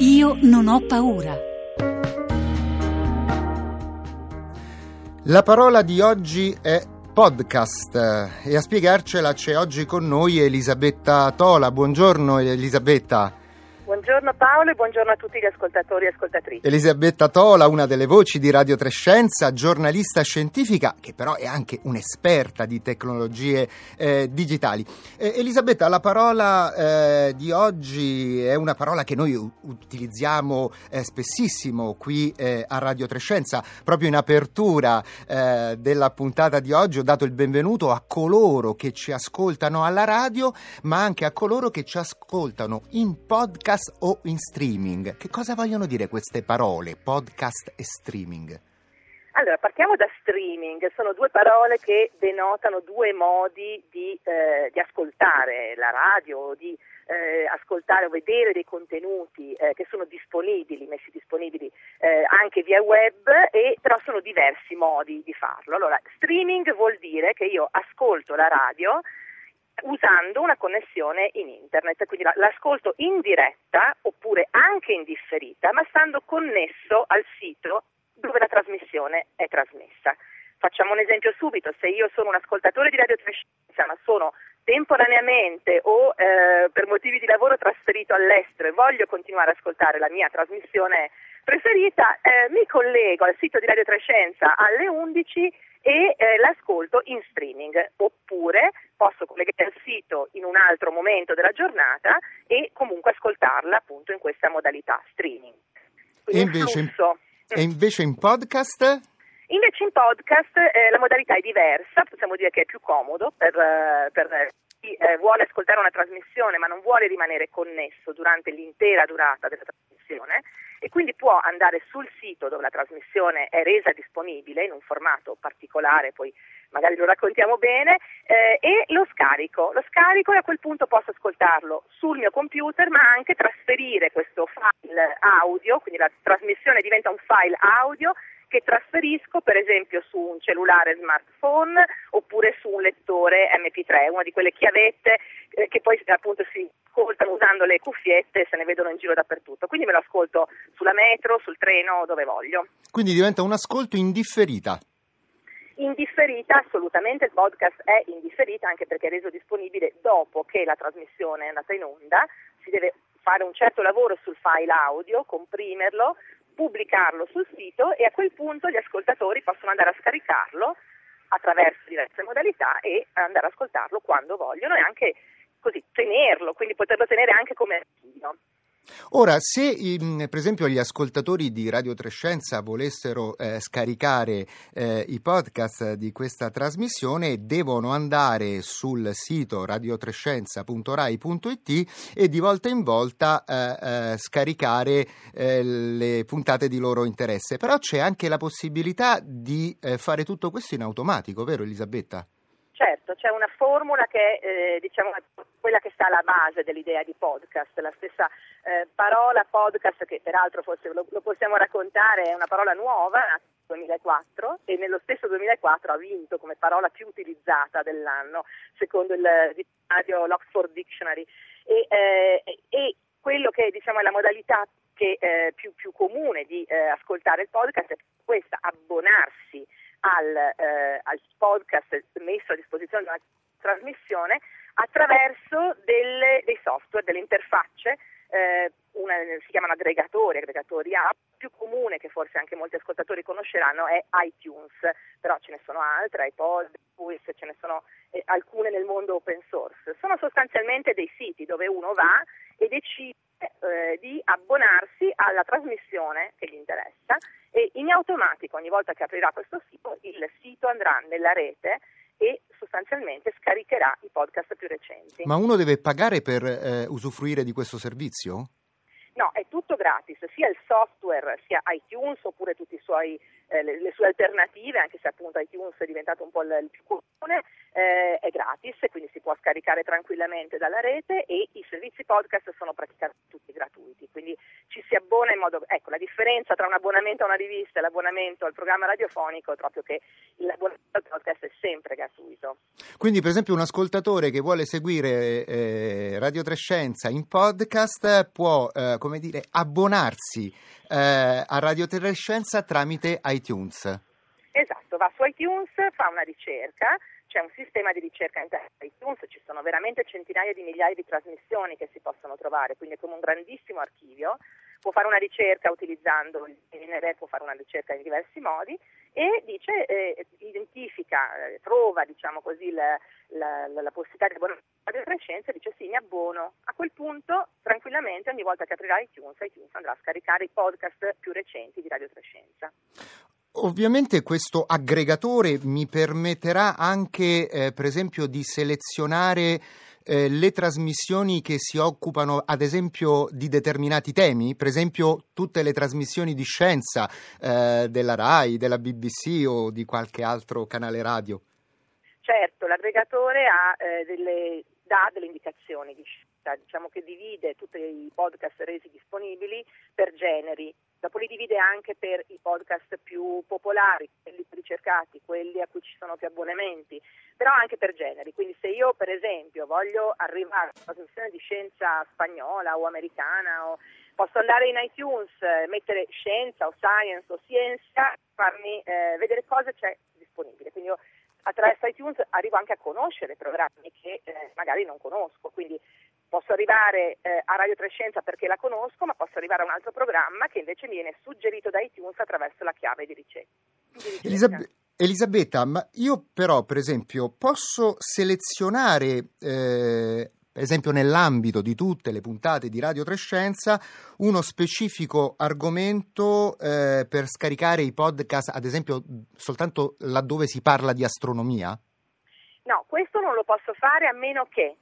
Io non ho paura. La parola di oggi è podcast e a spiegarcela c'è oggi con noi Elisabetta Tola. Buongiorno Elisabetta. Buongiorno Paolo e buongiorno a tutti gli ascoltatori e ascoltatrici. Elisabetta Tola, una delle voci di Radio Trescenza, giornalista scientifica che però è anche un'esperta di tecnologie eh, digitali. Eh, Elisabetta, la parola eh, di oggi è una parola che noi utilizziamo eh, spessissimo qui eh, a Radio Trescenza. Proprio in apertura eh, della puntata di oggi ho dato il benvenuto a coloro che ci ascoltano alla radio, ma anche a coloro che ci ascoltano in podcast o in streaming. Che cosa vogliono dire queste parole, podcast e streaming? Allora, partiamo da streaming, sono due parole che denotano due modi di, eh, di ascoltare la radio, di eh, ascoltare o vedere dei contenuti eh, che sono disponibili, messi disponibili eh, anche via web, e, però sono diversi modi di farlo. Allora, streaming vuol dire che io ascolto la radio usando una connessione in internet, quindi l'ascolto in diretta oppure anche in differita, ma stando connesso al sito dove la trasmissione è trasmessa. Facciamo un esempio subito, se io sono un ascoltatore di Radio Trescenza ma sono temporaneamente o eh, per motivi di lavoro trasferito all'estero e voglio continuare ad ascoltare la mia trasmissione preferita, eh, mi collego al sito di Radio Trescenza alle 11 e eh, l'ascolto in streaming oppure posso collegare il sito in un altro momento della giornata e comunque ascoltarla appunto in questa modalità streaming. e invece, in, e invece in podcast? Invece in podcast eh, la modalità è diversa, possiamo dire che è più comodo per, eh, per chi eh, vuole ascoltare una trasmissione ma non vuole rimanere connesso durante l'intera durata della trasmissione e quindi può andare sul sito dove la trasmissione è resa disponibile in un formato particolare, poi magari lo raccontiamo bene, eh, e lo scarico. Lo scarico e a quel punto posso ascoltarlo sul mio computer ma anche trasferire questo file audio, quindi la trasmissione diventa un file audio che trasferisco per esempio su un cellulare smartphone oppure su un lettore MP3, una di quelle chiavette eh, che poi appunto si ascoltano usando le cuffiette e se ne vedono in giro dappertutto. Quindi me lo ascolto sulla metro, sul treno, dove voglio. Quindi diventa un ascolto indifferita. Indifferita, assolutamente, il podcast è indifferita anche perché è reso disponibile dopo che la trasmissione è andata in onda, si deve fare un certo lavoro sul file audio, comprimerlo, pubblicarlo sul sito e a quel punto gli ascoltatori possono andare a scaricarlo attraverso diverse modalità e andare ad ascoltarlo quando vogliono e anche così tenerlo, quindi poterlo tenere anche come archivio. Ora, se per esempio gli ascoltatori di Radio Trescenza volessero eh, scaricare eh, i podcast di questa trasmissione, devono andare sul sito radiotrescenza.rai.it e di volta in volta eh, eh scaricare eh, le puntate di loro interesse. Però c'è anche la possibilità di eh, fare tutto questo in automatico, vero Elisabetta? Certo, c'è una formula che è diciamo, quella che sta alla base dell'idea di podcast, la stessa eh, parola podcast che peraltro forse lo, lo, possiamo raccontare è una parola nuova, nel 2004 e nello stesso 2004 ha vinto come parola più utilizzata dell'anno secondo il dizionario l'Oxford Dictionary. E, eh, e quello che diciamo, è la modalità che, eh, più, più, comune di eh, ascoltare il podcast è questa, abbonarsi al, eh, al podcast messo a disposizione di una trasmissione attraverso delle, dei software, delle interfacce, eh, una, si chiamano aggregatori, aggregatori app, più comune che forse anche molti ascoltatori conosceranno è iTunes, però ce ne sono altre, iPod, Pulse, ce ne sono eh, alcune nel mondo open source. Sono sostanzialmente dei siti dove uno va e decide eh, di abbonarsi alla trasmissione che gli interessa in automatico ogni volta che aprirà questo sito il sito andrà nella rete e sostanzialmente scaricherà i podcast più recenti. Ma uno deve pagare per eh, usufruire di questo servizio? No, è tutto gratis, sia il software, sia iTunes oppure tutte eh, le, le, sue alternative, anche se appunto iTunes è diventato un po' il, il più comune, eh, è gratis, quindi si può scaricare tranquillamente dalla rete e i servizi podcast sono praticamente tutti gratuiti, quindi ci si abbona in modo... Ecco, la differenza tra un abbonamento a una rivista e l'abbonamento al programma radiofonico è proprio che l'abbonamento al podcast è sempre gratuito. Quindi per esempio un ascoltatore che vuole seguire eh, Radio Trescenza in podcast può, eh, come dire, abbonarsi eh, a Radio Trescenza tramite iTunes. Esatto, va su iTunes, fa una ricerca c'è un sistema di ricerca interno di iTunes, ci sono veramente centinaia di migliaia di trasmissioni che si possono trovare, quindi è come un grandissimo archivio, può fare una ricerca utilizzando il genere, può fare una ricerca in diversi modi e dice, eh, identifica, eh, trova diciamo così, la, la, la, possibilità di abbonare a Radio Trescenza e dice sì, mi abbono. A quel punto, tranquillamente, ogni volta che aprirà iTunes, iTunes andrà a scaricare i podcast più recenti di Radio Trescenza. Ovviamente questo aggregatore mi permetterà anche, eh, per esempio, di selezionare eh, le trasmissioni che si occupano, ad esempio, di determinati temi, per esempio tutte le trasmissioni di scienza eh, della RAI, della BBC o di qualche altro canale radio. Certo, l'aggregatore ha, eh, delle, dà delle indicazioni di scelta, diciamo che divide tutti i podcast resi disponibili per generi, dopo li divide anche per i podcast più popolari, quelli più ricercati, quelli a cui ci sono più abbonamenti, però anche per generi, quindi se io per esempio voglio arrivare a una trasmissione di scienza spagnola o americana o posso andare in iTunes, mettere scienza o science o scienza, farmi eh, vedere cosa c'è disponibile. Quindi io attraverso iTunes arrivo anche a conoscere programmi che eh, magari non conosco, quindi posso arrivare eh, a Radio Trescenza perché la conosco, ma posso arrivare a un altro programma che invece mi viene suggerito da iTunes attraverso la chiave di ricerca. Di ricerca. Elisabetta, ma io però per esempio posso selezionare eh, per esempio nell'ambito di tutte le puntate di Radio Trescenza, uno specifico argomento eh, per scaricare i podcast, ad esempio soltanto laddove si parla di astronomia? No, questo non lo posso fare a meno che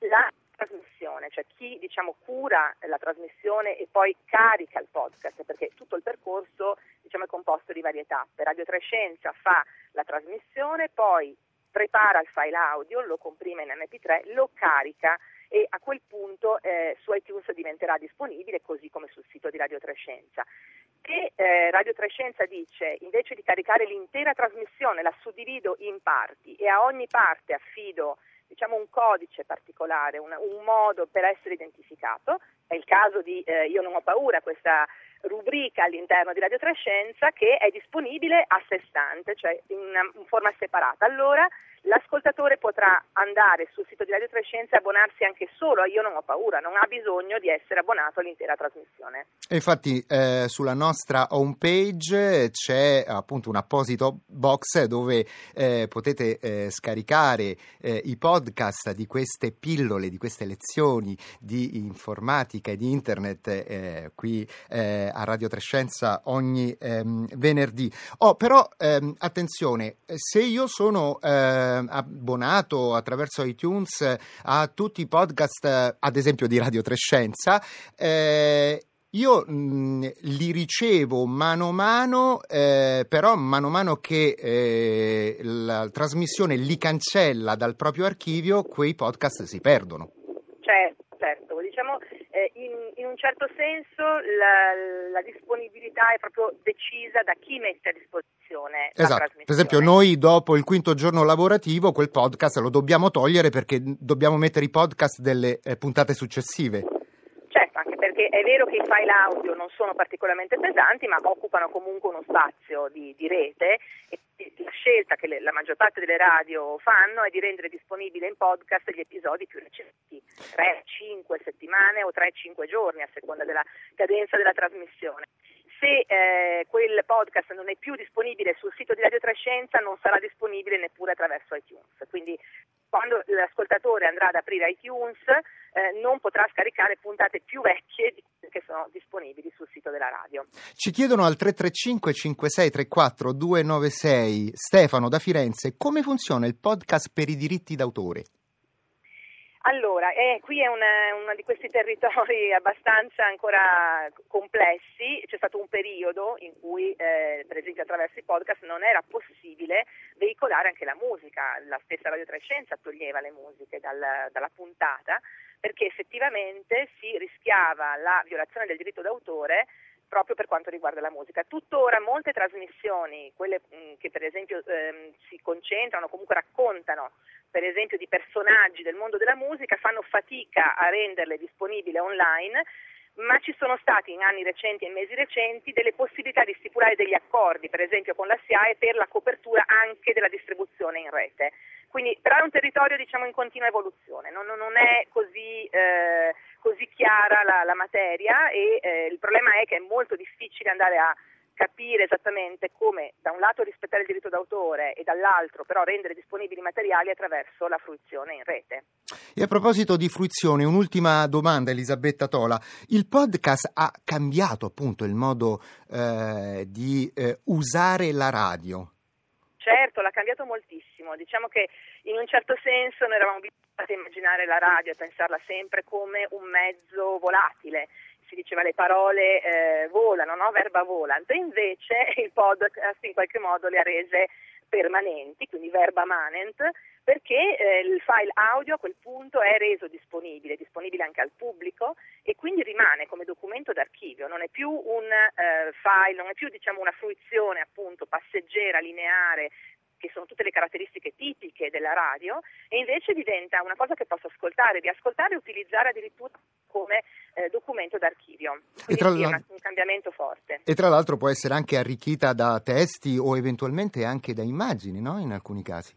la trasmissione, cioè chi diciamo, cura la trasmissione e poi carica il podcast, perché tutto il percorso diciamo, è composto di varie tappe. Radio Trescenza fa la trasmissione, poi prepara il file audio, lo comprime in MP3, lo carica e a quel punto eh, su iTunes diventerà disponibile così come sul sito di Radio Trescenza. E eh, Radio Trescenza dice invece di caricare l'intera trasmissione la suddivido in parti e a ogni parte affido diciamo, un codice particolare, un, un, modo per essere identificato. È il caso di eh, Io non ho paura, questa rubrica all'interno di Radio Trescenza che è disponibile a sé stante, cioè in, in forma separata. Allora l'ascoltatore potrà andare sul sito di Radio Trescenza e abbonarsi anche solo a Io non ho paura, non ha bisogno di essere abbonato all'intera trasmissione. infatti eh, sulla nostra homepage c'è appunto un apposito box dove eh, potete eh, scaricare eh, i podcast di queste pillole, di queste lezioni di informatica e di internet eh, qui eh, a Radio Trescenza ogni ehm, venerdì. Oh, però ehm, attenzione, se io sono abbonato attraverso iTunes a tutti i podcast, ad esempio di Radio Trescenza, eh, io mh, li ricevo mano a mano, eh, però mano a mano che eh, la trasmissione li cancella dal proprio archivio, quei podcast si perdono. Certo, certo. Diciamo, eh, in, in, un certo senso la, la, disponibilità è proprio decisa da chi mette a disposizione esatto. Per esempio, noi dopo il quinto giorno lavorativo quel podcast lo dobbiamo togliere perché dobbiamo mettere i podcast delle eh, puntate successive perché è vero che i file audio non sono particolarmente pesanti, ma occupano comunque uno spazio di, di rete e la scelta che le, la maggior parte delle radio fanno è di rendere disponibile in podcast gli episodi più recenti, 3-5 settimane o 3-5 giorni a seconda della cadenza della trasmissione se eh, quel podcast non è più disponibile sul sito di Radio Trescenza non sarà disponibile neppure attraverso iTunes. Quindi quando l'ascoltatore andrà ad aprire iTunes eh, non potrà scaricare puntate più vecchie che sono disponibili sul sito della radio. Ci chiedono al 335 5634 296 Stefano da Firenze come funziona il podcast per i diritti d'autore. Allora, eh, qui è una, uno di questi territori abbastanza ancora complessi, c'è stato un periodo in cui, eh, per esempio attraverso i podcast, non era possibile veicolare anche la musica, la stessa Radio Trescenza toglieva le musiche dal, dalla puntata perché effettivamente si rischiava la violazione del diritto d'autore proprio per quanto riguarda la musica. Tuttora molte trasmissioni, quelle mh, che per esempio ehm, si concentrano, comunque raccontano per esempio di personaggi del mondo della musica, fanno fatica a renderle disponibili online ma ci sono stati in anni recenti e mesi recenti delle possibilità di stipulare degli accordi, per esempio con la SIAE, per la copertura anche della distribuzione in rete. Quindi, però è un territorio diciamo, in continua evoluzione, non, non è così, eh, così chiara la, la materia e eh, il problema è che è molto difficile andare a capire esattamente come da un lato rispettare il diritto d'autore e dall'altro però rendere disponibili i materiali attraverso la fruizione in rete. E a proposito di fruizione, un'ultima domanda Elisabetta Tola. Il podcast ha cambiato appunto il modo eh, di eh, usare la radio? Certo, l'ha cambiato moltissimo. Diciamo che in un certo senso noi eravamo abituati a immaginare la radio e pensarla sempre come un mezzo volatile si diceva le parole eh, volano, no? verba volant, invece il podcast in qualche modo le ha rese permanenti, quindi verba manent, perché eh, il file audio a quel punto è reso disponibile, disponibile anche al pubblico e quindi rimane come documento d'archivio, non è più un eh, file, non è più diciamo, una fruizione appunto passeggera, lineare, che sono tutte le caratteristiche tipiche della radio, e invece diventa una cosa che posso ascoltare, riascoltare e utilizzare addirittura come eh, documento d'archivio. Quindi sì, è un cambiamento forte. E tra l'altro può essere anche arricchita da testi o eventualmente anche da immagini, no? In alcuni casi.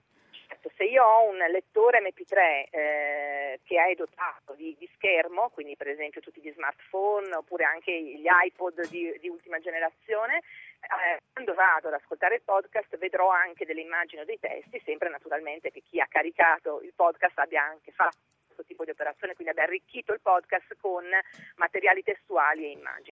Se io ho un lettore MP3 eh, che è dotato di, di, schermo, quindi per esempio tutti gli smartphone oppure anche gli iPod di, di ultima generazione, eh, quando vado ad ascoltare il podcast vedrò anche delle immagini o dei testi, sempre naturalmente che chi ha caricato il podcast abbia anche fatto questo tipo di operazione, quindi abbia arricchito il podcast con materiali testuali e immagini.